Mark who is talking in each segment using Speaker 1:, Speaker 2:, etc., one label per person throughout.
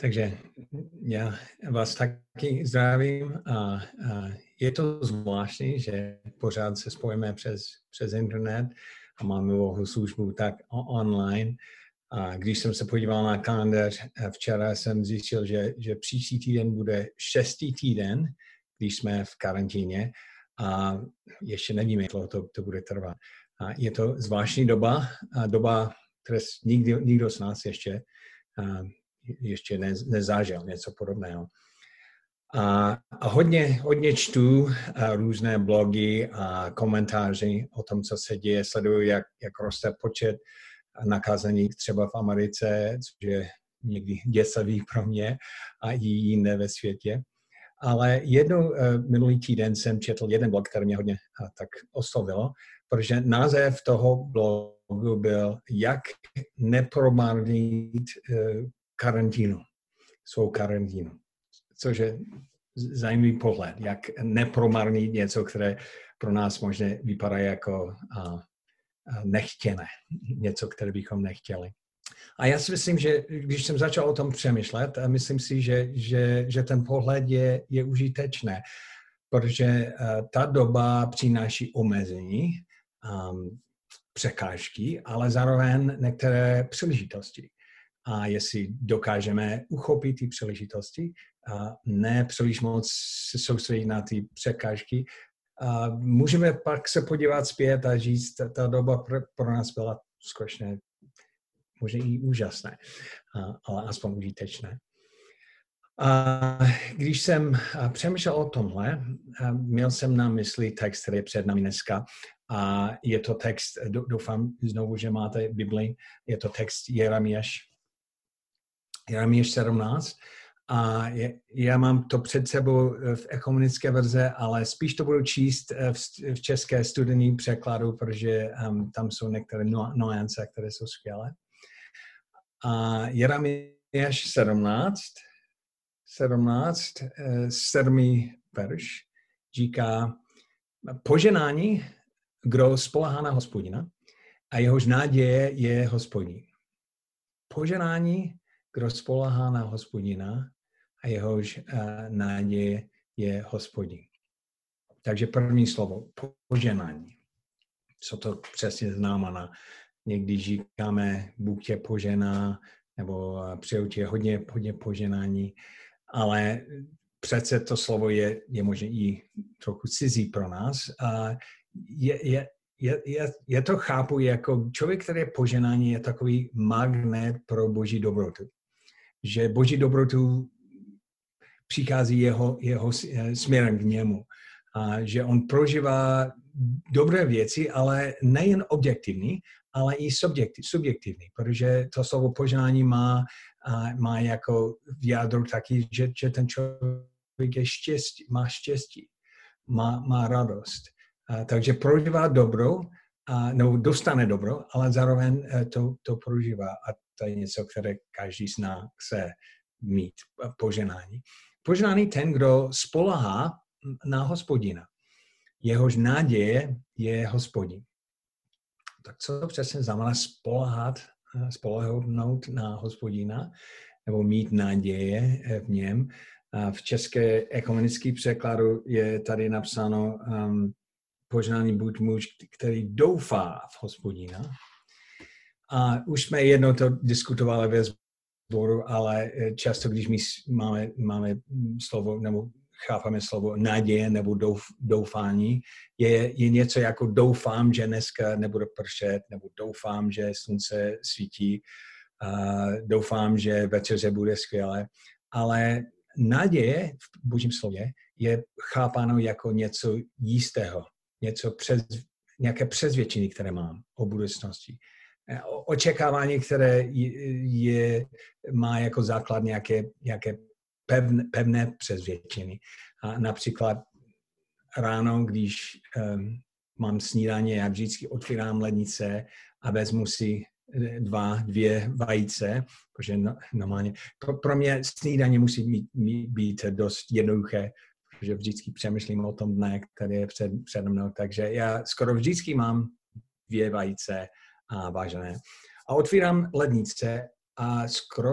Speaker 1: Takže já vás taky zdravím a, a je to zvláštní, že pořád se spojíme přes, přes internet a máme bohu službu tak online. A když jsem se podíval na kalendář, včera jsem zjistil, že, že příští týden bude šestý týden, když jsme v karantíně a ještě nevíme, jak to, to bude trvat. A je to zvláštní doba, a doba, které nikdo, nikdo z nás ještě ještě ne, nezažil něco podobného. A, a hodně, hodně čtu a různé blogy a komentáři o tom, co se děje. Sleduju, jak, jak roste počet nakazených třeba v Americe, což je někdy děsavý pro mě a i jinde ve světě. Ale jednou uh, minulý týden jsem četl jeden blog, který mě hodně uh, tak oslovilo, protože název toho blogu byl Jak nepromarnit karantínu, svou karantínu. Což je zajímavý pohled, jak nepromarnit něco, které pro nás možná vypadá jako a, a nechtěné, něco, které bychom nechtěli. A já si myslím, že když jsem začal o tom přemýšlet, a myslím si, že, že, že ten pohled je, je užitečné, protože ta doba přináší omezení, um, překážky, ale zároveň některé příležitosti a jestli dokážeme uchopit ty příležitosti a ne příliš moc se soustředit na ty překážky. A můžeme pak se podívat zpět a říct, ta, ta doba pro, pro nás byla skutečně možná i úžasné, a, ale aspoň užitečné. A když jsem přemýšlel o tomhle, měl jsem na mysli text, který je před námi dneska. A je to text, doufám znovu, že máte Bibli, je to text Jeremiáš Jeremiáš 17. A je, já mám to před sebou v ekumenické verze, ale spíš to budu číst v, v české studijní překladu, protože um, tam jsou některé no, nuance, které jsou skvělé. A Jeremiáš 17, 17, 7. verš říká, poženání, kdo spolehá na hospodina a jehož náděje je hospodin. Poženání, kdo spolehá na hospodina a jehož uh, náděje je hospodin. Takže první slovo, poženání. Co to přesně znamená? Někdy říkáme, Bůh tě požená, nebo přeju tě hodně, hodně poženání, ale přece to slovo je, je možná i trochu cizí pro nás. A je, je, je, je, je to chápu jako člověk, který je poženání, je takový magnet pro boží dobrotu že boží dobrotu přichází jeho, jeho eh, směrem k němu. A že on prožívá dobré věci, ale nejen objektivní, ale i subjektiv, subjektivní, protože to slovo požádání má, má jako v jádru taky, že, že ten člověk je štěstí, má štěstí, má, má radost. A, takže prožívá dobro, a, nebo dostane dobro, ale zároveň eh, to, to prožívá. A to je něco, které každý z nás chce mít, poženání. Poženání ten, kdo spolahá na hospodina. Jehož naděje je hospodin. Tak co to přesně znamená spolehat, spolehnout na hospodina nebo mít naděje v něm? V české ekumenické překladu je tady napsáno um, požehnání buď muž, který doufá v hospodina, a už jsme jednou to diskutovali ve sboru, ale eh, často, když my máme, máme slovo, nebo chápeme slovo naděje nebo douf, doufání, je, je něco jako doufám, že dneska nebude pršet, nebo doufám, že slunce svítí, a doufám, že večeře bude skvělé. Ale naděje v božím slově je chápáno jako něco jistého, něco přes, nějaké přezvědčení, které mám o budoucnosti očekávání, které je, má jako základ nějaké, nějaké pevné, pevné přezvědčení. A například ráno, když um, mám snídaně, já vždycky otvírám lednice a vezmu si eh, dva, dvě vajíce, protože no, normálně, pro, pro mě snídaně musí být, být dost jednoduché, protože vždycky přemýšlím o tom dne, který je před, před mnou, takže já skoro vždycky mám dvě vajíce a vážené. A otvírám lednice a skoro,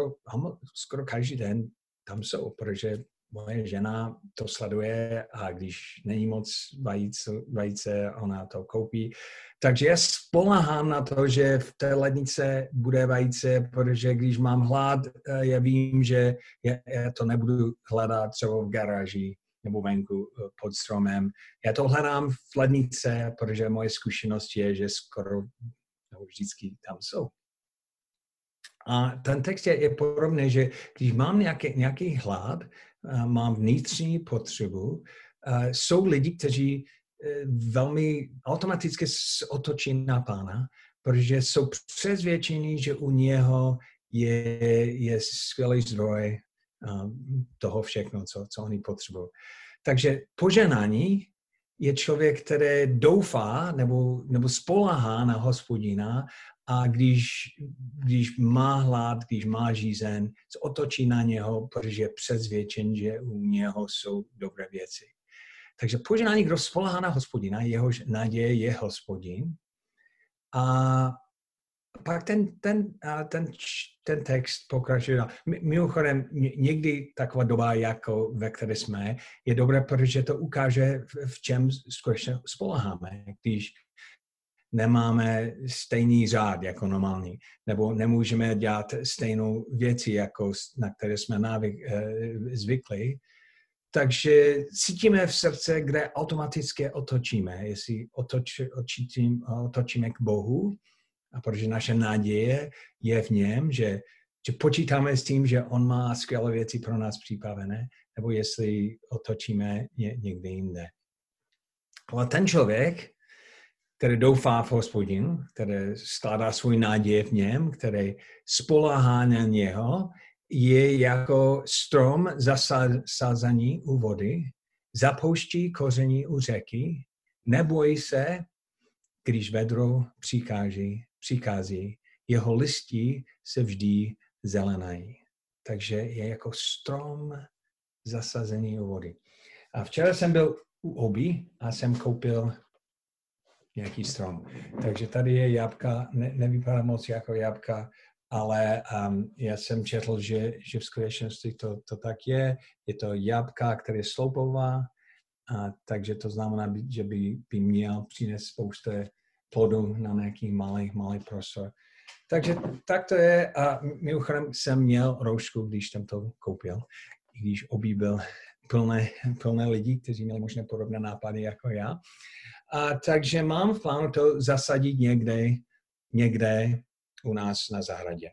Speaker 1: skoro každý den tam jsou, protože moje žena to sleduje a když není moc vajíce, vajíce ona to koupí. Takže já spolahám na to, že v té lednice bude vajíce, protože když mám hlad, eh, já vím, že já to nebudu hledat třeba v garáži nebo venku eh, pod stromem. Já to hledám v lednice, protože moje zkušenost je, že skoro nebo vždycky tam jsou. A ten text je, je podobný, že když mám nějaký, nějaký hlad, mám vnitřní potřebu, jsou lidi, kteří e, velmi automaticky otočí na pána, protože jsou přesvědčení, že u něho je, je skvělý zdroj toho všechno, co, co oni potřebují. Takže poženání je člověk, který doufá nebo, nebo spolahá na hospodina a když, když má hlad, když má žízen, otočí na něho, protože je přesvědčen, že u něho jsou dobré věci. Takže poženání, kdo spolehá na hospodina, jehož naděje je hospodin. A pak ten, ten, ten, ten text pokračuje. Mimochodem, někdy taková doba, jako ve které jsme, je dobré, protože to ukáže, v čem skutečně spoleháme. Když nemáme stejný řád jako normální, nebo nemůžeme dělat stejnou věci, jako na které jsme návyk, eh, zvykli. Takže cítíme v srdce, kde automaticky otočíme. Jestli otoč, očitím, otočíme k Bohu, a protože naše naděje je v něm, že, že počítáme s tím, že on má skvělé věci pro nás připravené, nebo jestli otočíme ně, někde jinde. Ale ten člověk, který doufá v hospodinu, který skládá svůj naděje v něm, který spolahá na něho, je jako strom zasazený u vody, zapouští koření u řeky, nebojí se, když vedro přikáží, přichází, jeho listí se vždy zelenají. Takže je jako strom zasazený u vody. A včera jsem byl u Obi a jsem koupil nějaký strom. Takže tady je jabka, ne, nevypadá moc jako jabka, ale um, já jsem četl, že, že v skutečnosti to, to tak je. Je to jabka, která je sloupová, a, takže to znamená, že by, by měl přinést spoustu plodu na nějaký malý, malý prostor. Takže tak to je a mimochodem jsem měl roušku, když jsem to koupil, když obýbil plné, plné lidí, kteří měli možná podobné nápady jako já. A, takže mám v plánu to zasadit někde, někde u nás na zahradě.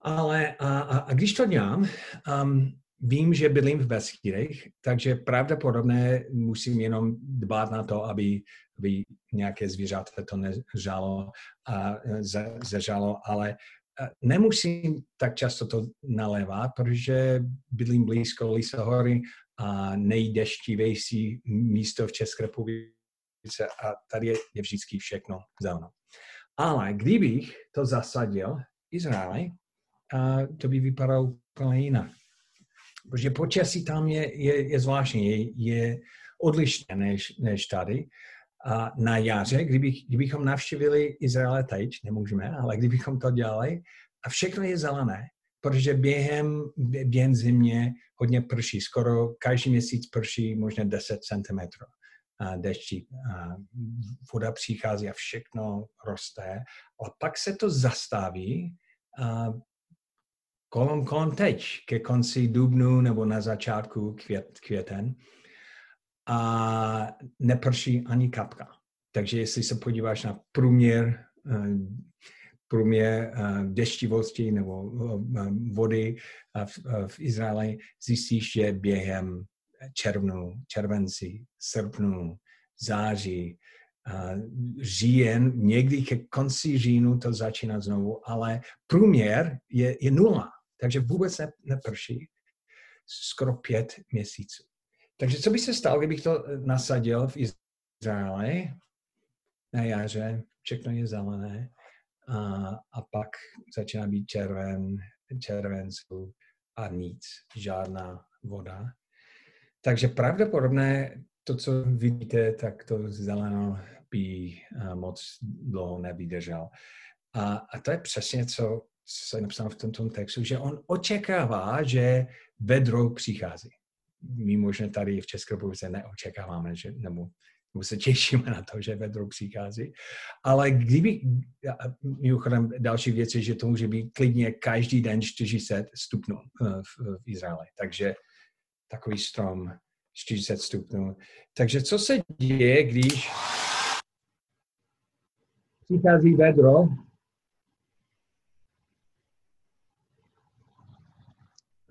Speaker 1: Ale a, a, a když to dělám, um, vím, že bydlím v Beskydech, takže pravděpodobně musím jenom dbát na to, aby, aby nějaké zvířata to nežalo a zažalo, ale nemusím tak často to nalévat, protože bydlím blízko Lisohory a nejdeštivější místo v České republice a tady je, je vždycky všechno zelené. Ale kdybych to zasadil Izraeli, to by vypadalo úplně jinak. Protože počasí tam je, je, je zvláštní, je, je odlišné než, než tady. A na jaře, kdybych, kdybychom navštívili Izraele teď, nemůžeme, ale kdybychom to dělali, a všechno je zelené, protože během, během zimě hodně prší, skoro každý měsíc prší možná 10 cm dešti. Voda přichází a všechno roste, ale pak se to zastaví kolem, kolem teď, ke konci dubnu nebo na začátku květ, květen a neprší ani kapka. Takže jestli se podíváš na průměr eh, průměr uh, deštivosti nebo uh, vody v, v Izraeli, zjistíš, že během červnu, červenci, srpnu, září, říjen, někdy ke konci říjnu to začíná znovu, ale průměr je, je nula, takže vůbec ne, neprší skoro pět měsíců. Takže co by se stalo, kdybych to nasadil v Izraeli na jaře, všechno je zelené, a, a pak začíná být červen, červenců a nic, žádná voda. Takže pravděpodobně to, co vidíte, tak to zeleno by moc dlouho nevydržel. A, a to je přesně, co, co je napsáno v tomto textu, že on očekává, že vedro přichází. My možná tady v České republice neočekáváme, že, nebo, nebo se těšíme na to, že vedro přichází. Ale kdyby, mimochodem další věc je, že to může být klidně každý den 400 stupňů eh, v, v Izraeli. Takže takový strom 40 stupňů. Takže co se děje, když přichází vedro,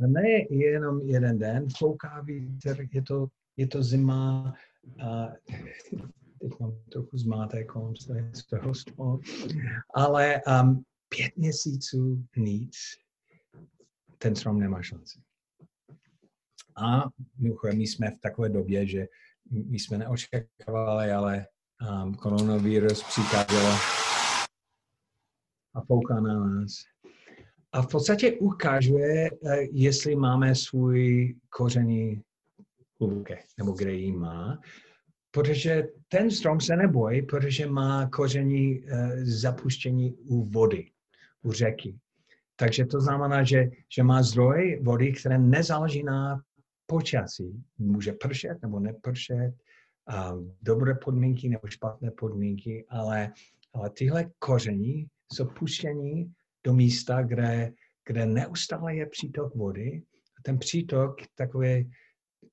Speaker 1: ne jenom jeden den, fouká vítr, je to, je to zima, a teď mám trochu zmátek kolem svého stolu, ale um, pět měsíců nic, ten strom nemá šanci. A my jsme v takové době, že my jsme neočekávali, ale um, koronavirus přikázal a fouká na nás. A v podstatě ukazuje, eh, jestli máme svůj koření hluboké, nebo kde ji má, protože ten strom se nebojí, protože má koření uh, zapuštění u vody, u řeky. Takže to znamená, že, že má zdroj vody, které nezáleží na počasí. Může pršet nebo nepršet, um, dobré podmínky nebo špatné podmínky, ale, ale tyhle koření jsou puštění do místa, kde, kde neustále je přítok vody. A ten přítok takový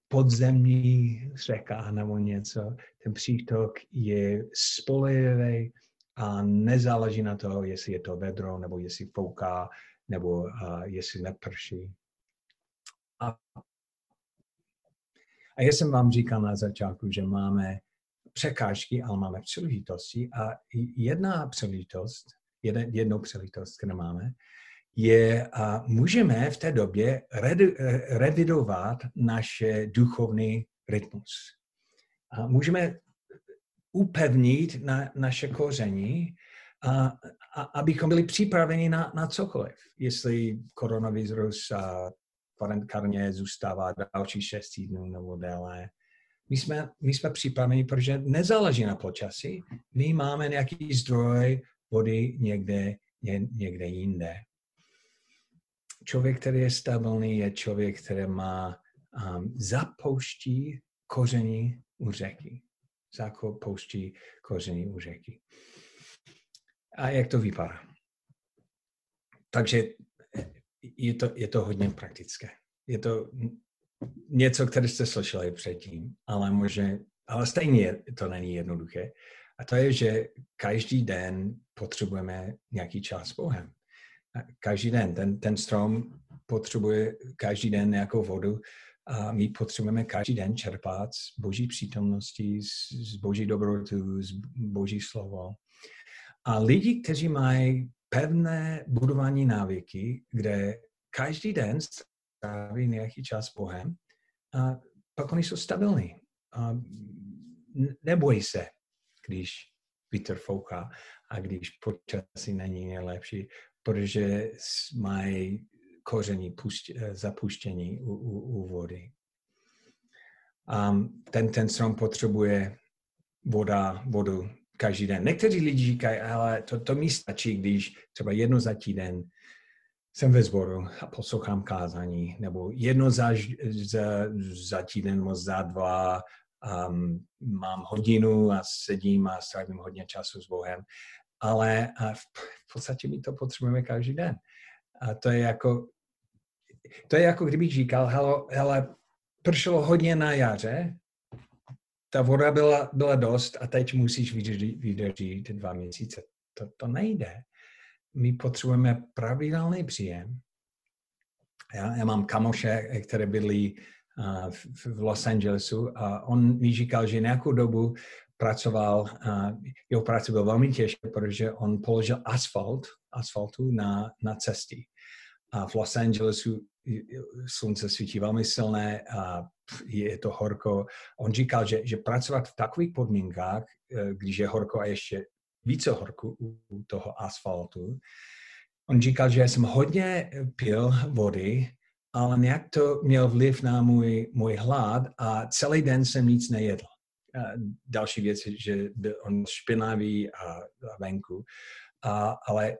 Speaker 1: podzemní řeka nebo něco, ten přítok je spolehlivý a nezáleží na to, jestli je to vedro, nebo jestli fouká, nebo uh, jestli neprší. A, a já jsem vám říkal na začátku, že máme překážky, ale máme příležitosti. A jedna příležitost, jedna, jednou příležitost, kterou máme, je, a můžeme v té době revidovat naše duchovní rytmus. A můžeme upevnit na, naše koření, a, a, abychom byli připraveni na, na cokoliv. Jestli koronavirus a karanténě zůstává další šest týdnů nebo déle, my jsme, my jsme připraveni, protože nezáleží na počasí. My máme nějaký zdroj vody někde, ně, někde jinde člověk, který je stabilní, je člověk, který má um, zapouští koření u řeky. Zapouští koření u řeky. A jak to vypadá? Takže je to, je to hodně praktické. Je to něco, které jste slyšeli předtím, ale možná, ale stejně to není jednoduché. A to je, že každý den potřebujeme nějaký čas s Bohem každý den. Ten, ten strom potřebuje každý den nějakou vodu a my potřebujeme každý den čerpat z boží přítomnosti, z, z boží dobrotu, z boží slovo. A lidi, kteří mají pevné budování návyky, kde každý den stráví nějaký čas s Bohem, a pak oni jsou stabilní. A nebojí se, když vítr fouká a když počasí není nejlepší, protože mají koření eh, zapuštění u, u, u vody. Um, ten, ten strom potřebuje voda, vodu každý den. Někteří lidi říkají, ale to, to mi stačí, když třeba jedno za týden jsem ve sboru a poslouchám kázání, nebo jedno za, za, za týden, nebo za dva um, mám hodinu a sedím a strávím hodně času s Bohem ale v podstatě my to potřebujeme každý den. A to je jako, to je jako kdybych říkal, hele, hele pršelo hodně na jaře, ta voda byla, byla dost a teď musíš vydržet, vydržet dva měsíce. To, to nejde. My potřebujeme pravidelný příjem. Já, já mám kamoše, které bydlí v, Los Angelesu a on mi říkal, že nějakou dobu pracoval, jeho práce byl velmi těžké, protože on položil asfalt, asfaltu na, na cesty. A v Los Angelesu slunce svítí velmi silné a je to horko. On říkal, že, že pracovat v takových podmínkách, e, když je horko a ještě více horko u toho asfaltu, on říkal, že jsem hodně pil vody, ale nějak to měl vliv na můj, můj hlad a celý den jsem nic nejedl další věc je, že byl on špinavý a, a venku. a, ale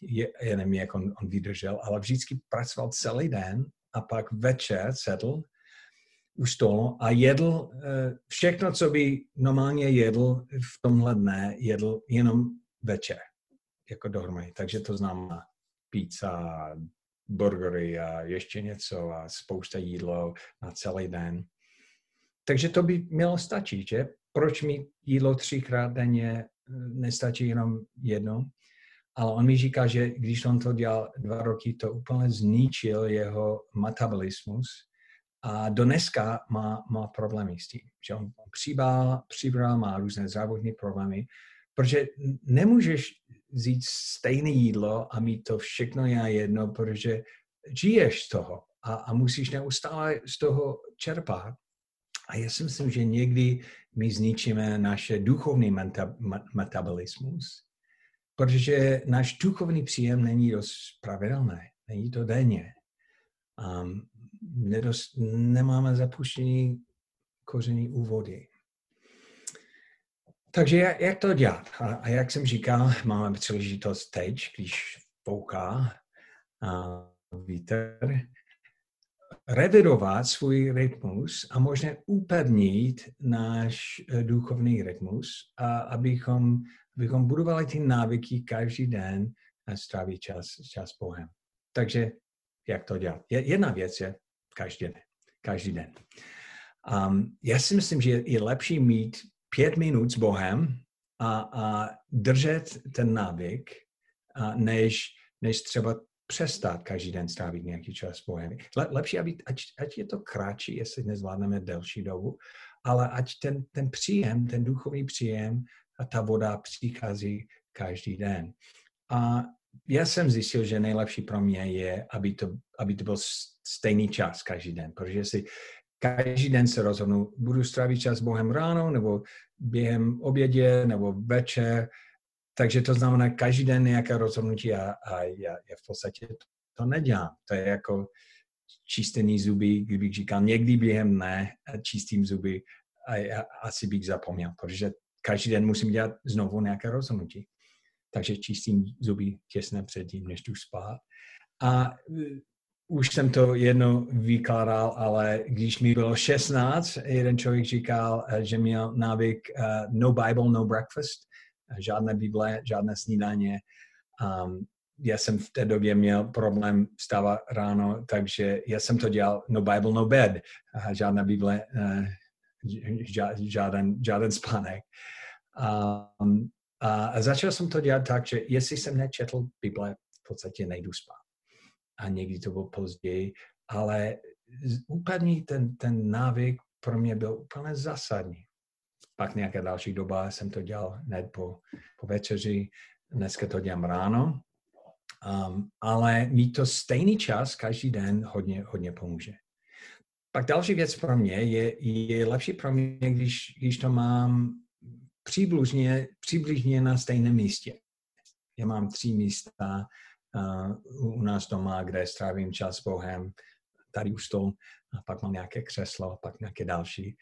Speaker 1: je, já nevím, jak on, on vydržel, ale vždycky pracoval celý den a pak večer sedl u stolu a jedl eh, všechno, co by normálně jedl v tomhle dne, jedl jenom večer, jako dohromady. Takže to znamená pizza, burgery a ještě něco a spousta jídlo na celý den. Takže to by mělo stačit, že? Proč mít jídlo třikrát denně, nestačí jenom jedno? Ale on mi říká, že když on to dělal dva roky, to úplně zničil jeho metabolismus a dneska má, má problémy s tím, že on přibral, přibral, má různé zdravotní problémy, protože nemůžeš vzít stejné jídlo a mít to všechno já jedno, protože žiješ z toho a, a musíš neustále z toho čerpat. A já si myslím, že někdy my zničíme naše duchovní meta, metabolismus, protože náš duchovní příjem není dost pravidelný, není to denně. Um, nedost, nemáme zapuštění koření vody. Takže jak, to dělat? A, jak jsem říkal, máme příležitost teď, když fouká a vítr, revidovat svůj rytmus a možná upevnit náš eh, duchovní rytmus, a abychom, abychom budovali ty návyky každý den a strávit čas, čas Bohem. Takže jak to dělat? Jedna věc je každý den. Každý den. Um, já si myslím, že je lepší mít pět minut s Bohem a, a držet ten návyk, a než, než třeba přestat každý den strávit nějaký čas s Bohem. Lepší, aby, ať, ať je to kratší, jestli nezvládneme delší dobu, ale ať ten, ten příjem, ten duchovní příjem a ta voda přichází každý den. A já jsem zjistil, že nejlepší pro mě je, aby to, aby to byl stejný čas každý den, protože si každý den se rozhodnu, budu strávit čas s Bohem ráno, nebo během obědě, nebo večer, takže to znamená každý den nějaké rozhodnutí a, a já, já v podstatě to nedělám. To je jako čistěný zuby, kdybych říkal někdy během dne čistým zuby a já asi bych zapomněl, protože každý den musím dělat znovu nějaké rozhodnutí. Takže čistým zuby těsně předtím, než jdu spát. A už jsem to jedno vykládal, ale když mi bylo 16, jeden člověk říkal, eh, že měl návyk uh, no Bible, no breakfast, eh, žádné Bible, žádné snídaně. Um, já jsem v té době měl problém vstávat ráno, takže já jsem to dělal no Bible, no bed, uh, žádná Bible, uh, žáden, žáden spánek. Um, a začal jsem to dělat tak, že jestli jsem nečetl Bible, v podstatě nejdu spát a někdy to bylo později, ale úplně ten, ten návyk pro mě byl úplně zásadní. Pak nějaká další doba jsem to dělal hned po, po večeři, dneska to dělám ráno, um, ale mít to stejný čas každý den hodně, hodně pomůže. Pak další věc pro mě je, je lepší pro mě, když, když to mám přibližně, přibližně na stejném místě. Já mám tři místa, u nás doma, kde strávím čas s Bohem, tady u stolu, a pak mám nějaké křeslo, pak nějaké další.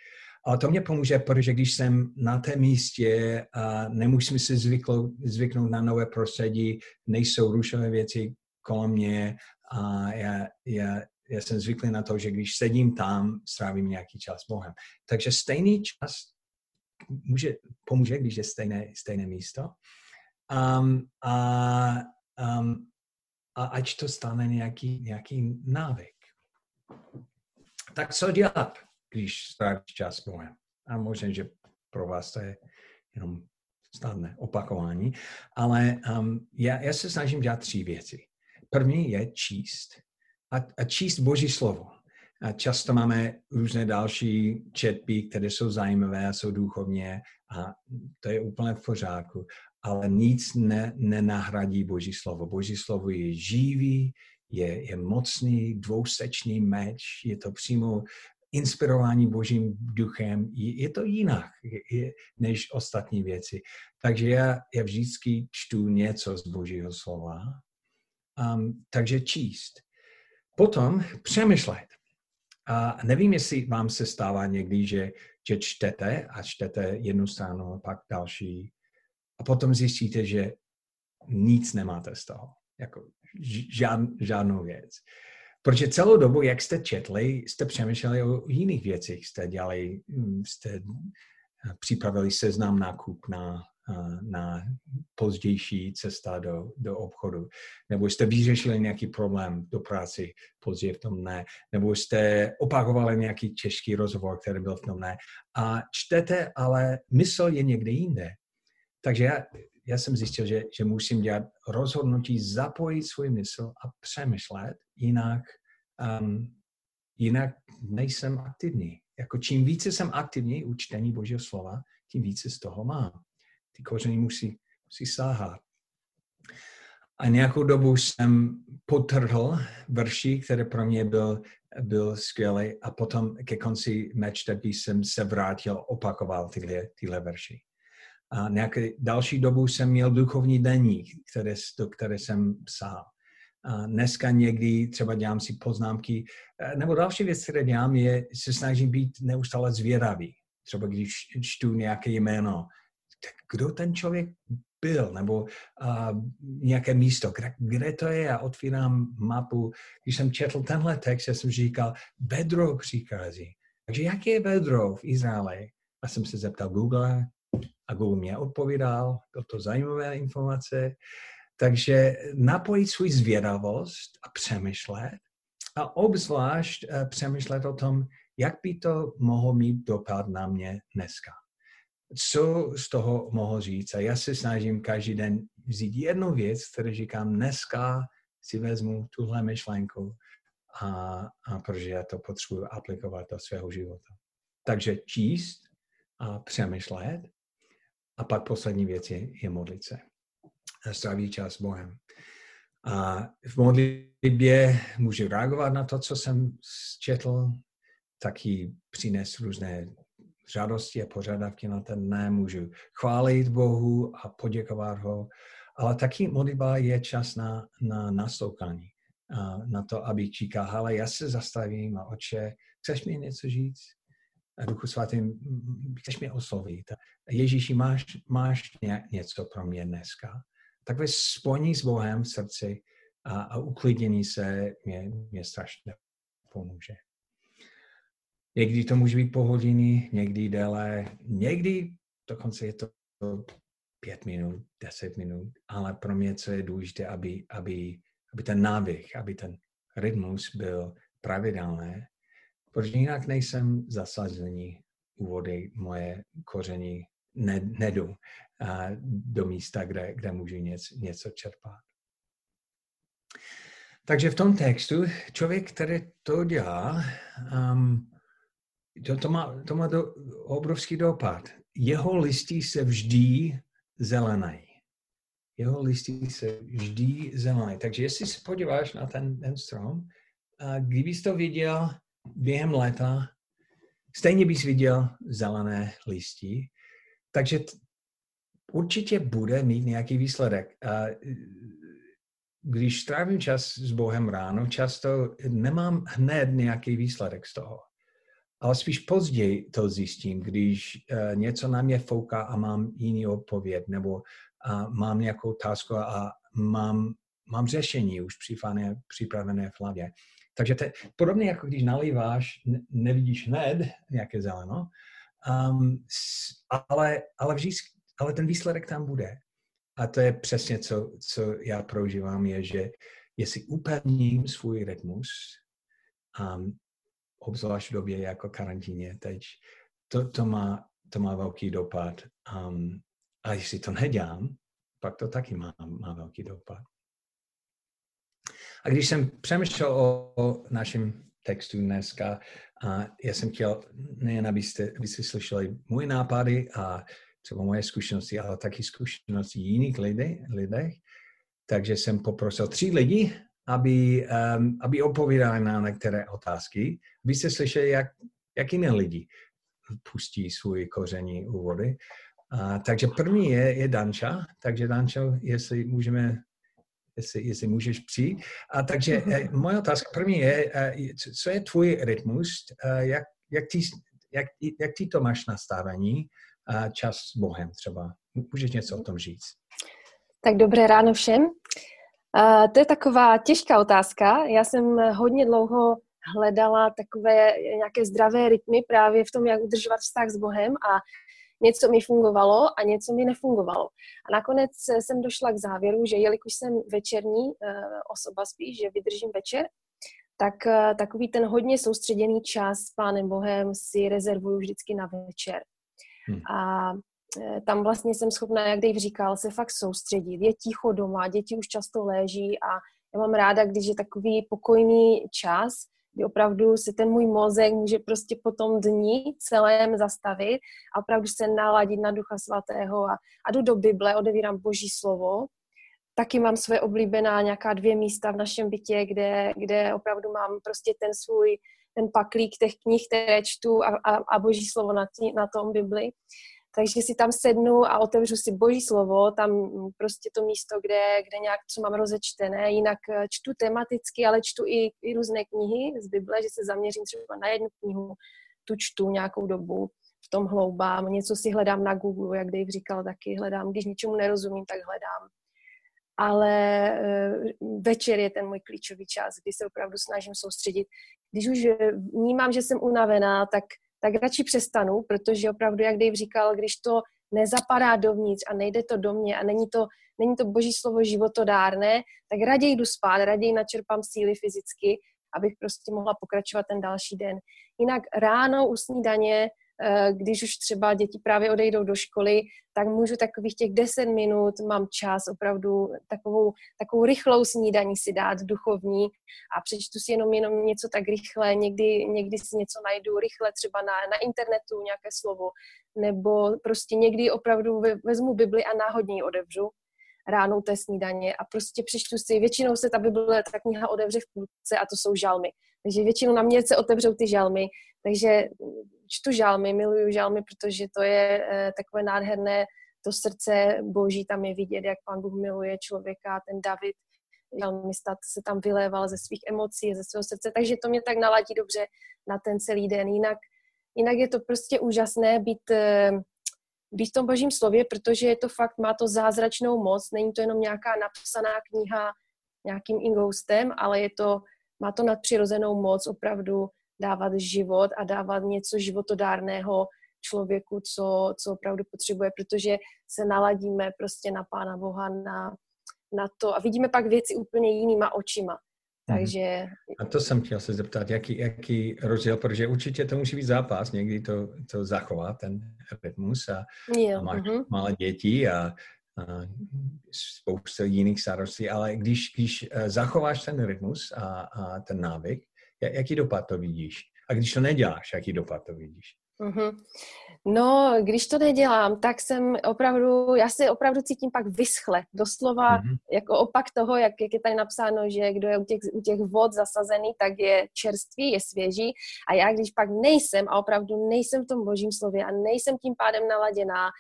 Speaker 1: A to mě pomůže, protože když jsem na té místě a nemusím si zvyknout, zvyknout na nové prostředí, nejsou rušové věci kolem mě a já, já, já jsem zvyklý na to, že když sedím tam, strávím nějaký čas s Bohem. Takže stejný čas může, pomůže, když je stejné, stejné místo. Um, a um, a ať to stane nějaký, nějaký návyk. Tak co dělat, když strávíš čas Bohem? A možná, že pro vás to je jenom snadné opakování, ale um, já, já se snažím dělat tři věci. První je číst. A, a číst Boží slovo. A často máme různé další četby, které jsou zajímavé a jsou duchovně a to je úplně v pořádku ale nic ne, nenahradí Boží slovo. Boží slovo je živý, je, je mocný, dvousečný meč, je to přímo inspirování Božím duchem, je, je to jinak je, než ostatní věci. Takže já, já vždycky čtu něco z Božího slova, um, takže číst. Potom přemýšlet. A nevím, jestli vám se stává někdy, že, že čtete a čtete jednu stranu a pak další a potom zjistíte, že nic nemáte z toho. Jako žád, žádnou věc. Protože celou dobu, jak jste četli, jste přemýšleli o jiných věcech. Jste dělali, hm, jste eh, připravili seznam nákup na, eh, na pozdější cesta do, do obchodu. Nebo jste vyřešili nějaký problém do práci, později v tom ne. Nebo jste opakovali nějaký těžký rozhovor, který byl v tom ne. A čtete, ale mysl je někde jinde. Takže já, já jsem zjistil, že, že musím dělat rozhodnutí, zapojit svůj mysl a přemýšlet, jinak, um, jinak nejsem aktivní. Jako čím více jsem aktivní u čtení Božího slova, tím více z toho mám. Ty kořeny musí, musí sáhat. A nějakou dobu jsem potrhl verši, který pro mě byl, byl skvělý a potom ke konci mé čtetby jsem se vrátil, opakoval tyhle, tyhle verši. A nějaké další dobu jsem měl duchovní deník, které, do které jsem psal. A dneska někdy třeba dělám si poznámky, e, nebo další věc, které dělám, je, se snažím být neustále zvědavý. Třeba když čtu nějaké jméno, tak kdo ten člověk byl, nebo uh, nějaké místo, kde, kde to je, já otvírám mapu. Když jsem četl tenhle text, já jsem říkal, vedro přichází. Takže jak je vedro v Izraeli? A jsem se zeptal Google, a Google mě odpovídal, to zajímavé informace. Takže napojit svůj zvědavost a přemýšlet a obzvlášť uh, přemýšlet o tom, jak by to mohlo mít dopad na mě dneska. Co z toho mohu říct? A já se snažím každý den vzít jednu věc, kterou říkám, dneska si vezmu tuhle myšlenku, a, a protože já to potřebuji aplikovat do svého života. Takže číst a přemýšlet a pak poslední věc je, je modlit se. Stráví čas s Bohem. A v modlitbě můžu reagovat na to, co jsem četl, taky přinést různé žádosti a požadavky na ten ne, můžu chválit Bohu a poděkovat ho, ale taky modlitba je čas na, na naslouchání, na to, aby říkal, ale já se zastavím a oče, chceš mi něco říct? Duchu svatým, chceš mě oslovit. Ježíši, máš, máš něco pro mě dneska. Takové spojení s Bohem v srdci a, a uklidnění se mě, mě strašně pomůže. Někdy to může být po hodiny, někdy déle, někdy dokonce je to pět minut, deset minut, ale pro mě, co je důležité, aby, aby, aby ten návyk, aby ten rytmus byl pravidelný protože jinak nejsem zasazený u vody, moje koření ne, nedu a do místa, kde, kde můžu něco, něco čerpat. Takže v tom textu člověk, který to dělá, um, to, to má, to má do, obrovský dopad. Jeho listy se vždy zelenají. Jeho listy se vždy zelenají. Takže jestli se podíváš na ten, ten strom, a kdybys to viděl během léta stejně bys viděl zelené listí, takže t- určitě bude mít nějaký výsledek. A když strávím čas s Bohem ráno, často nemám hned nějaký výsledek z toho. Ale spíš později to zjistím, když uh, něco na mě fouká a mám jiný odpověď, nebo uh, mám nějakou otázku a mám, mám řešení už připravené, připravené v hlavě. Takže to je podobně jako když nalíváš, nevidíš hned nějaké zeleno, um, ale, ale, vždy, ale ten výsledek tam bude. A to je přesně, co, co já prožívám, je, že jestli upevním svůj rytmus, um, obzvlášť v době jako karantíně teď, to, to, má, to má velký dopad. Um, a jestli to nedělám, pak to taky má, má velký dopad. A když jsem přemýšlel o, o našem textu dneska, a já jsem chtěl nejen, abyste, abyste slyšeli moje nápady a třeba moje zkušenosti, ale taky zkušenosti jiných lidí, lidech. Takže jsem poprosil tři lidi, aby, um, aby odpovídali na některé otázky, abyste slyšeli, jak, jak jiné lidi pustí svůj koření u vody. A, takže první je, je Danča, takže Dančo, jestli můžeme jestli, jestli můžeš přijít. A takže mm-hmm. moje otázka první je, eh, co je tvůj rytmus, eh, jak, jak, ty, jak, jak ty to máš nastavení, čas s Bohem třeba. Můžeš něco o tom říct?
Speaker 2: Tak dobré ráno všem. Uh, to je taková těžká otázka. Já jsem hodně dlouho hledala takové nějaké zdravé rytmy právě v tom, jak udržovat vztah s Bohem a něco mi fungovalo a něco mi nefungovalo. A nakonec jsem došla k závěru, že jelikož jsem večerní uh, osoba spíš, že vydržím večer, tak uh, takový ten hodně soustředěný čas s Pánem Bohem si rezervuju vždycky na večer. Hmm. A Eh, tam vlastně jsem schopná, jak Dave říkal, se fakt soustředit. Je ticho doma, děti už často léží a já mám ráda, když je takový pokojný čas, kdy opravdu se ten můj mozek může prostě po tom dní celém zastavit a opravdu se naladit na Ducha Svatého a, a jdu do Bible, odevírám Boží slovo. Taky mám svoje oblíbená nějaká dvě místa v našem bytě, kde, kde opravdu mám prostě ten svůj ten paklík těch knih, které čtu a, a, a Boží slovo na, tí, na tom Bibli. Takže si tam sednu a otevřu si boží slovo, tam prostě to místo, kde, kde nějak co mám rozečtené, jinak eh, čtu tematicky, ale čtu i, i různé knihy z Bible, že se zaměřím třeba na jednu knihu, tu čtu nějakou dobu, v tom hloubám, něco si hledám na Google, jak Dave říkal taky, hledám, když ničemu nerozumím, tak hledám. Ale eh, večer je ten můj klíčový čas, kdy se opravdu snažím soustředit. Když už vnímám, že jsem unavená, tak tak radši přestanu, protože opravdu, jak Dave říkal, když to nezapadá dovnitř a nejde to do mě a není to, není to boží slovo životodárné, tak raději jdu spát, raději načerpám síly fyzicky, abych prostě mohla pokračovat ten další den. Jinak ráno u snídaně když už třeba děti právě odejdou do školy, tak můžu takových těch 10 minut, mám čas opravdu takovou, takovou rychlou snídaní si dát duchovní a přečtu si jenom, jenom něco tak rychle, někdy, někdy si něco najdu rychle třeba na, na internetu, nějaké slovo, nebo prostě někdy opravdu vezmu Bibli a náhodně ji odevřu ráno té snídaně a prostě přečtu si, většinou se ta Bible, ta kniha odevře v půlce a to jsou žalmy. Takže většinou na mě se otevřou ty žalmy, takže čtu žalmy, miluju žalmy, protože to je eh, takové nádherné, to srdce boží tam je vidět, jak pán Bůh miluje člověka, ten David, žalmista se tam vyléval ze svých emocí, ze svého srdce, takže to mě tak naladí dobře na ten celý den. Jinak, jinak je to prostě úžasné být, eh, být v tom božím slově, protože je to fakt, má to zázračnou moc, není to jenom nějaká napsaná kniha nějakým ingoustem, ale je to, má to nadpřirozenou moc opravdu dávat život a dávat něco životodárného člověku, co, co opravdu potřebuje, protože se naladíme prostě na Pána Boha, na, na to a vidíme pak věci úplně jinýma očima. Mhm. Takže...
Speaker 1: A to jsem chtěl se zeptat, jaký, jaký rozdíl, protože určitě to musí být zápas, někdy to, to zachová, ten rytmus a, jo, a máš uh-huh. malé děti a, a spoustu jiných starostí, ale když, když eh, zachováš ten rytmus a, a ten návyk, jaký dopad to vidíš? A když to neděláš, jaký dopad to vidíš?
Speaker 2: Mm-hmm. No, když to nedělám, tak jsem opravdu, já se opravdu cítím pak vyschle, doslova mm-hmm. jako opak toho, jak, jak je tady napsáno, že kdo je u těch, u těch vod zasazený, tak je čerstvý, je svěží a já když pak nejsem a opravdu nejsem v tom božím slově a nejsem tím pádem naladěná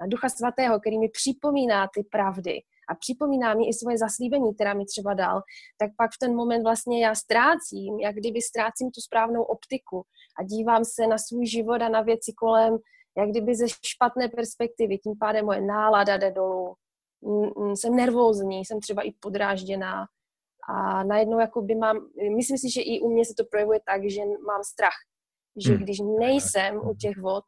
Speaker 2: na ducha svatého, který mi připomíná ty pravdy, a připomíná mi i svoje zaslíbení, která mi třeba dal, tak pak v ten moment vlastně já ztrácím, jak kdyby ztrácím tu správnou optiku a dívám se na svůj život a na věci kolem, jak kdyby ze špatné perspektivy, tím pádem moje nálada jde dolů, jsem nervózní, jsem třeba i podrážděná. A najednou jakoby mám, myslím si, že i u mě se to projevuje tak, že mám strach, že hmm. když nejsem u těch vod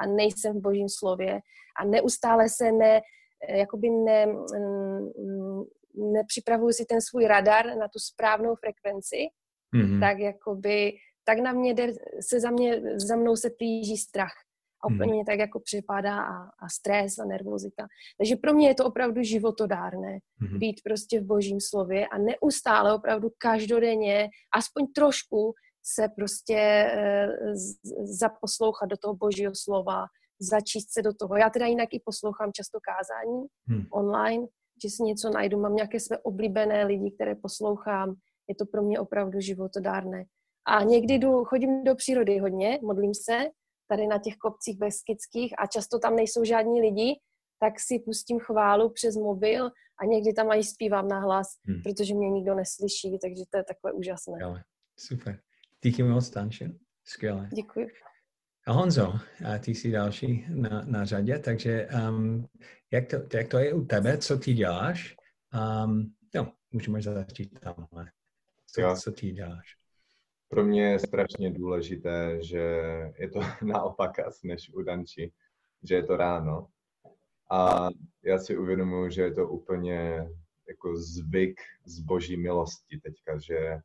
Speaker 2: a nejsem v božím slově a neustále se ne, jakoby ne, mm, nepřipravuju si ten svůj radar na tu správnou frekvenci, mm-hmm. tak jakoby, tak na mě jde, se za mě, za mnou se plíží strach. A mhm. úplně mě tak jako připadá a, a stres a nervozita. Takže pro mě je to opravdu životodárné mm-hmm. být prostě v božím slově a neustále opravdu každodenně, aspoň trošku se prostě e, zaposlouchat do toho božího slova, začíst se do toho. Já teda jinak i poslouchám často kázání hmm. online, že si něco najdu, mám nějaké své oblíbené lidi, které poslouchám, je to pro mě opravdu životodárné. A někdy jdu, chodím do přírody hodně, modlím se, tady na těch kopcích beskických a často tam nejsou žádní lidi, tak si pustím chválu přes mobil a někdy tam i zpívám na hlas, hmm. protože mě nikdo neslyší, takže to je takové úžasné.
Speaker 1: Super. Díky moc, Tanče. Skvěle.
Speaker 2: Děkuji.
Speaker 1: A Honzo, a ty jsi další na, na řadě, takže um, jak, to, jak to je u tebe, co ty děláš? Um, no, můžeme začít tamhle. Co, co ty děláš?
Speaker 3: Pro mě je strašně důležité, že je to naopak asi než u Danči, že je to ráno. A já si uvědomuji, že je to úplně jako zvyk z boží milosti teďka, že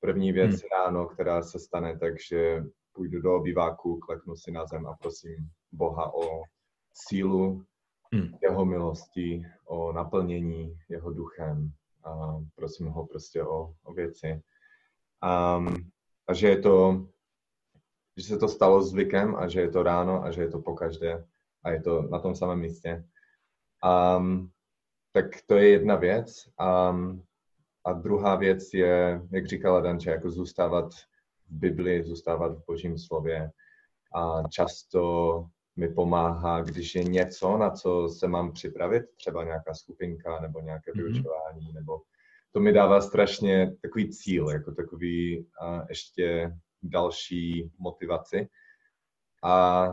Speaker 3: první věc hmm. ráno, která se stane, takže půjdu do obýváku, kleknu si na zem a prosím Boha o sílu hmm. jeho milosti, o naplnění jeho duchem a prosím ho prostě o, o věci. Um, a že je to, že se to stalo zvykem a že je to ráno a že je to pokaždé a je to na tom samém místě. Um, tak to je jedna věc. Um, a druhá věc je, jak říkala Danče, jako zůstávat Bibli, zůstávat v Božím slově. A často mi pomáhá, když je něco, na co se mám připravit, třeba nějaká skupinka nebo nějaké mm-hmm. vyučování, nebo to mi dává strašně takový cíl, jako takový a ještě další motivaci. A,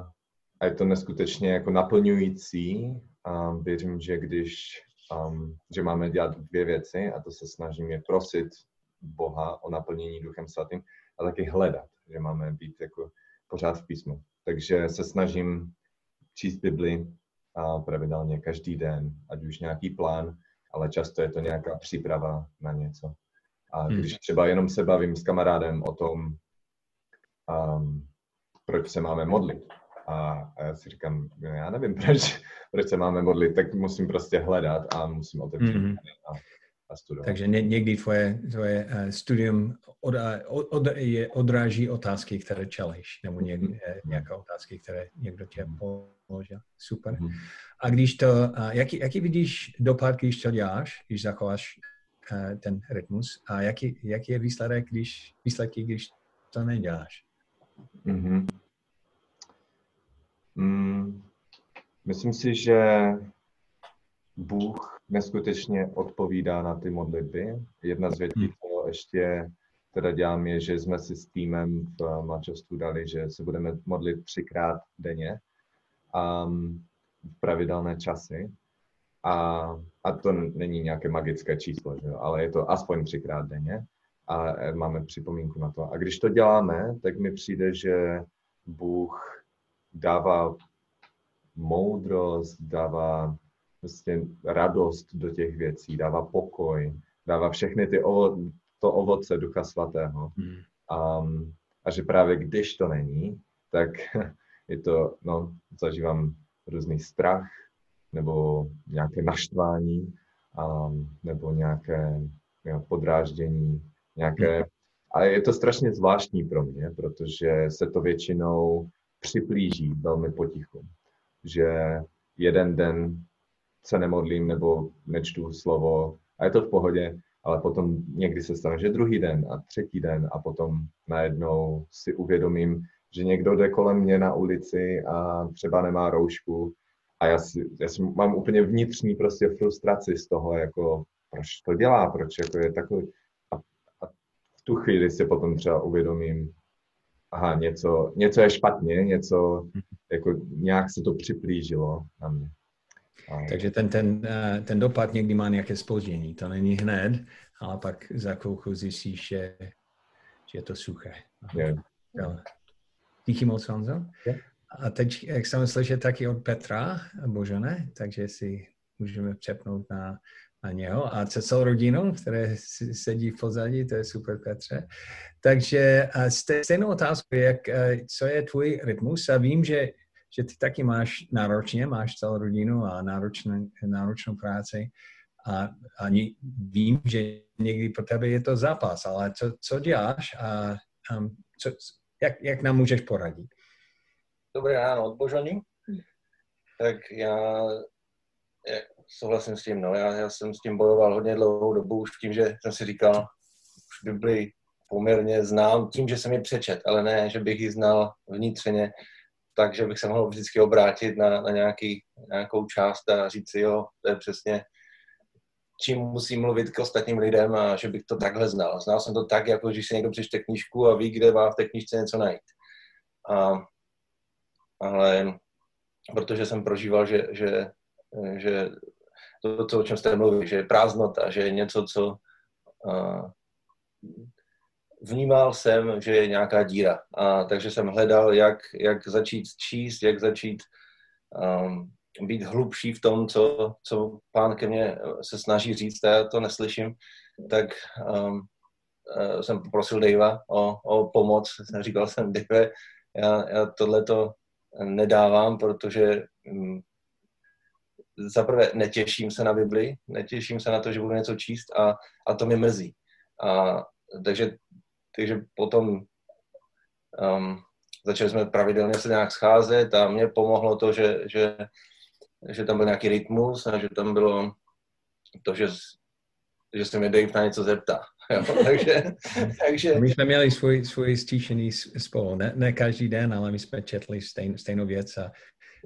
Speaker 3: a je to neskutečně jako naplňující. A věřím, že když um, že máme dělat dvě věci a to se snažíme prosit Boha o naplnění Duchem Svatým a taky hledat, že máme být jako pořád v písmu. Takže se snažím číst Bibli a pravidelně každý den, ať už nějaký plán, ale často je to nějaká příprava na něco. A hmm. když třeba jenom se bavím s kamarádem o tom, um, proč se máme modlit, a, a já si říkám, já nevím, proč, proč se máme modlit, tak musím prostě hledat a musím otevřít mm-hmm. a, a studovat.
Speaker 1: Takže ně, někdy tvoje, tvoje uh, studium od, od, od, je, odráží otázky, které čelíš, nebo ně, mm-hmm. nějaké otázky, které někdo tě mhm. položil. Super. Mm-hmm. A když to, jaký, jaký vidíš dopad, když to děláš, když zachováš uh, ten rytmus a jaký, jaký je výsledek, když, výsledky, když to neděláš? Mm-hmm.
Speaker 3: Mm, myslím si, že Bůh neskutečně odpovídá na ty modlitby. Jedna z věcí, hmm. co ještě teda dělám, je, že jsme si s týmem v Manchesteru dali, že se budeme modlit třikrát denně um, v pravidelné časy. A, a to není nějaké magické číslo, že jo? ale je to aspoň třikrát denně a máme připomínku na to. A když to děláme, tak mi přijde, že Bůh dává moudrost, dává prostě radost do těch věcí, dává pokoj, dává všechny ty ovo, to ovoce Ducha Svatého. Hmm. Um, a že právě když to není, tak je to, no, zažívám různý strach, nebo nějaké naštvání, um, nebo nějaké jo, podráždění, nějaké... Hmm. A je to strašně zvláštní pro mě, protože se to většinou připlíží velmi potichu. Že jeden den se nemodlím nebo nečtu slovo a je to v pohodě, ale potom někdy se stane, že druhý den a třetí den a potom najednou si uvědomím, že někdo jde kolem mě na ulici a třeba nemá roušku a já, si, já si mám úplně vnitřní prostě frustraci z toho, jako proč to dělá, proč jako je takový. A, a v tu chvíli si potom třeba uvědomím, aha, něco, něco je špatně, něco, jako nějak se to připlížilo na mě.
Speaker 1: Takže ten, ten, eh, ten dopad někdy má nějaké spoždění. To není hned, ale pak za chvilku zjistíš, že, že je to suché. Yeah. Díky moc, Honzo. Yeah. A teď, jak jsem slyšel taky od Petra Božene, takže si můžeme přepnout na na něho a se celou rodinou, které sedí v pozadí, to je super Petře. Takže stejnou otázku, jak, co je tvůj rytmus a vím, že, že ty taky máš náročně, máš celou rodinu a náročnou, náročnou práci a, a vím, že někdy pro tebe je to zápas, ale co, co děláš a um, co, jak, jak nám můžeš poradit?
Speaker 4: Dobré ráno, odbožení. Tak já souhlasím s tím, no. Já, já jsem s tím bojoval hodně dlouhou dobu už tím, že jsem si říkal, už Bibli poměrně znám tím, že jsem ji přečet, ale ne, že bych ji znal vnitřně, takže bych se mohl vždycky obrátit na, na nějaký, nějakou část a říct si, jo, to je přesně čím musím mluvit k ostatním lidem a že bych to takhle znal. Znal jsem to tak, jako když se někdo přečte knížku a ví, kde má v té knížce něco najít. A ale protože jsem prožíval, že, že, že to, co, o čem jste mluvili, že je prázdnota, že je něco, co vnímal jsem, že je nějaká díra. A takže jsem hledal, jak, jak začít číst, jak začít um, být hlubší v tom, co, co pán ke mně se snaží říct, a já to neslyším, tak um, uh, jsem poprosil Davea o, o pomoc. Říkal jsem, Dave, já, já tohleto nedávám, protože um, zaprvé netěším se na Bibli, netěším se na to, že budu něco číst a, a to mě mrzí. A, takže, takže potom um, začali jsme pravidelně se nějak scházet a mě pomohlo to, že, že, že tam byl nějaký rytmus a že tam bylo to, že, že se mě Dave na něco zeptá. Jo? takže,
Speaker 1: takže... My jsme měli svůj, svůj stíšený spolu, ne, ne každý den, ale my jsme četli stejn, stejnou věc a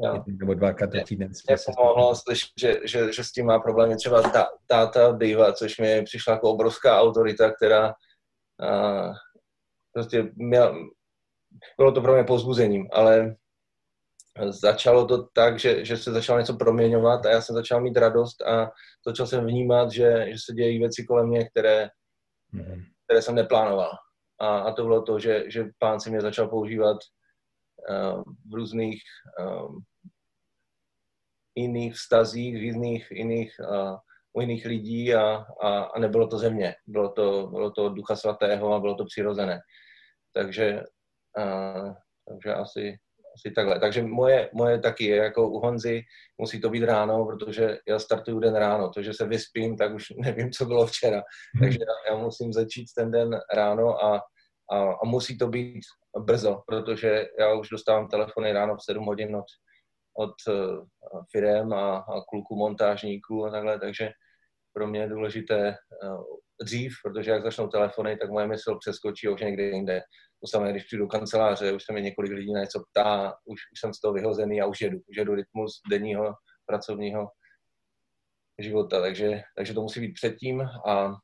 Speaker 1: jo. nebo dvakrát do týden.
Speaker 4: Mě pomohlo slyšet, že, že, že, s tím má problémy třeba tá, táta Dave, což mi přišla jako obrovská autorita, která prostě měl, bylo to pro mě pozbuzením, ale začalo to tak, že, že se začalo něco proměňovat a já jsem začal mít radost a začal jsem vnímat, že, že se dějí věci kolem mě, které, mm-hmm. které jsem neplánoval. A, a to bylo to, že, že pán si mě začal používat uh, v různých um, jiných vztazích, v jiných, jiných, uh, u jiných lidí a, a, a nebylo to země. Bylo to, bylo to Ducha Svatého a bylo to přirozené. Takže, uh, takže asi, asi takhle. Takže moje, moje taky je jako u Honzy, musí to být ráno, protože já startuju den ráno. To, že se vyspím, tak už nevím, co bylo včera. Takže já, já musím začít ten den ráno a, a, a musí to být brzo, protože já už dostávám telefony ráno v 7 hodin od, od uh, firem a, a kluku montážníků a takhle, takže pro mě je důležité uh, dřív, protože jak začnou telefony, tak moje mysl přeskočí už někde jinde. To samé, když přijdu do kanceláře, už se mi několik lidí na něco ptá, už, už jsem z toho vyhozený a už jedu. Už jedu rytmus denního pracovního života, takže, takže to musí být předtím a,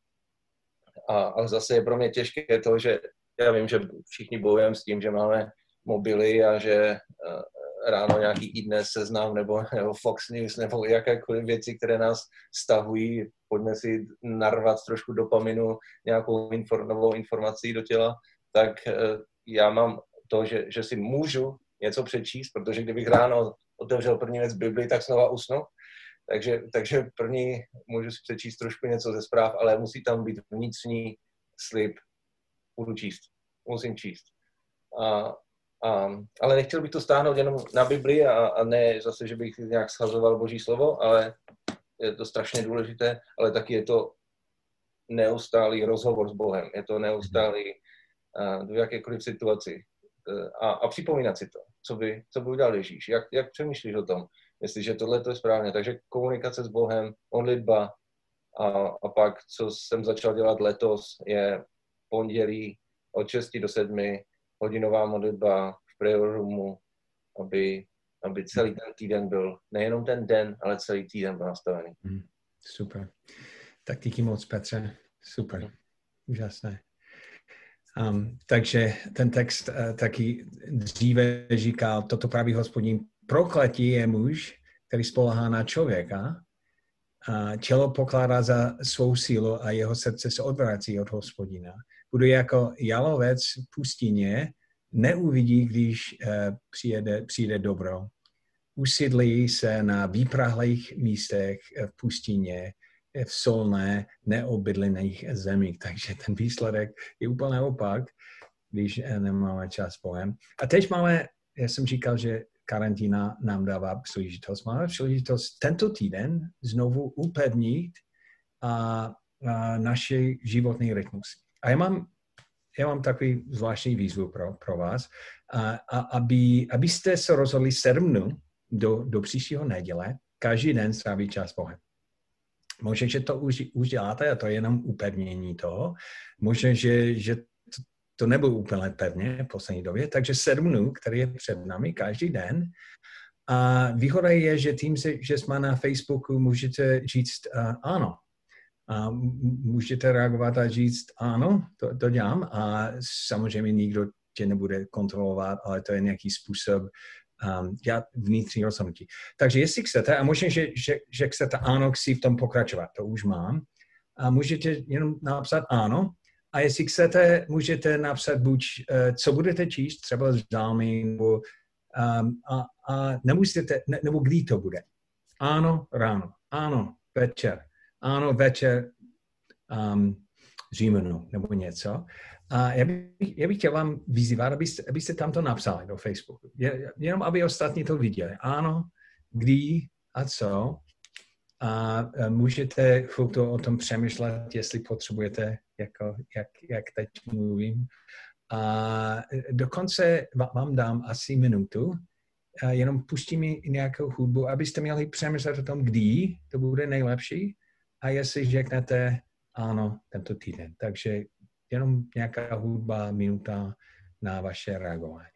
Speaker 4: a, a zase je pro mě těžké to, že já vím, že všichni bojujeme s tím, že máme mobily a že eh, ráno nějaký i dnes seznam nebo, nebo Fox News nebo jakékoliv věci, které nás stahují, pojďme si narvat trošku dopaminu, nějakou infor, novou informací do těla, tak eh, já mám to, že, že si můžu něco přečíst, protože kdybych ráno otevřel první věc Bibli, tak znova usnu. Takže, takže první můžu si přečíst trošku něco ze zpráv, ale musí tam být vnitřní slib, budu číst, musím číst. A, a, ale nechtěl bych to stáhnout jenom na Bibli a, a ne zase, že bych nějak schazoval Boží slovo, ale je to strašně důležité, ale taky je to neustálý rozhovor s Bohem, je to neustálý uh, v jakékoliv situaci. Uh, a, a připomínat si to, co by, co by udělal Ježíš, jak, jak přemýšlíš o tom, jestliže tohle to je správně. Takže komunikace s Bohem, modlitba a, a pak, co jsem začal dělat letos, je pondělí od 6 do 7 hodinová modlitba v prayer roomu, aby, aby celý ten týden byl, nejenom ten den, ale celý týden byl nastavený. Hmm,
Speaker 1: super. Tak díky moc, Petře. Super. Úžasné. Um, takže ten text uh, taky dříve říkal, toto právě hospodin prokletí je muž, který spolehá na člověka, a tělo pokládá za svou sílu a jeho srdce se odvrací od hospodina bude jako jalovec v pustině, neuvidí, když uh, přijede, přijde dobro. Usidlí se na výprahlých místech v pustině, v solné, neobydlených zemích. Takže ten výsledek je úplně opak, když eh, nemáme čas pojem. A teď máme, já jsem říkal, že karanténa nám dává příležitost. Máme příležitost tento týden znovu upevnit a, a naše životní rytmus. A já mám, já mám takový zvláštní výzvu pro, pro vás, a, a, aby, abyste se rozhodli dnů do, do příštího neděle, každý den strávit čas Bohem. Možná, že to už, už děláte a to je jenom upevnění toho. Možná, že, že to, to nebylo úplně pevně v poslední době, takže sedm dnů, který je před námi každý den. A výhoda je, že tím, že jsme na Facebooku, můžete říct uh, ano, a můžete reagovat a říct, ano, to, to dělám a samozřejmě nikdo tě nebude kontrolovat, ale to je nějaký způsob um, dělat vnitřní rozhodnutí. Takže jestli chcete, a možná, že, že, že chcete ano, chci v tom pokračovat, to už mám, a můžete jenom napsat ano, a jestli chcete, můžete napsat buď, uh, co budete číst, třeba z nebo um, a, a nemusíte, ne, nebo kdy to bude. Ano, ráno, ano, večer, ano, večer, um, říjnu nebo něco. A já bych, já bych chtěl vám vyzývat, abyste, abyste tam to napsali do Facebooku. Jenom, aby ostatní to viděli. Ano, kdy a co. A můžete chvilku o tom přemýšlet, jestli potřebujete, jako, jak, jak teď mluvím. A dokonce vám dám asi minutu, a jenom pustím nějakou hudbu, abyste měli přemýšlet o tom, kdy to bude nejlepší a jestli řeknete ano tento týden. Takže jenom nějaká hudba, minuta na vaše reagování.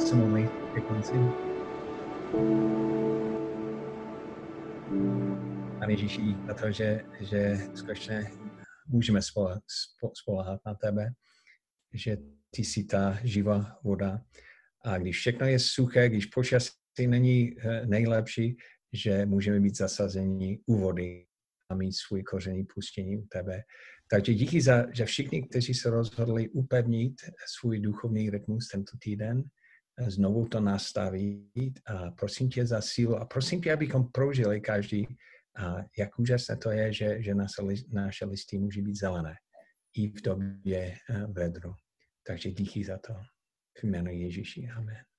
Speaker 1: Testimony ke konci. Pane Ježíši, za to, že, že skutečně můžeme spolehat na tebe, že ty jsi ta živá voda. A když všechno je suché, když počasí není eh, nejlepší, že můžeme být zasazeni u vody a mít svůj koření pustění u tebe. Takže díky za, že všichni, kteří se rozhodli upevnit svůj duchovní rytmus tento týden, znovu to nastavit a prosím tě za sílu a prosím tě, abychom prožili každý, a jak úžasné to je, že, že naše, naše listy může být zelené i v době vedru. Takže díky za to. V jménu Ježíši. Amen.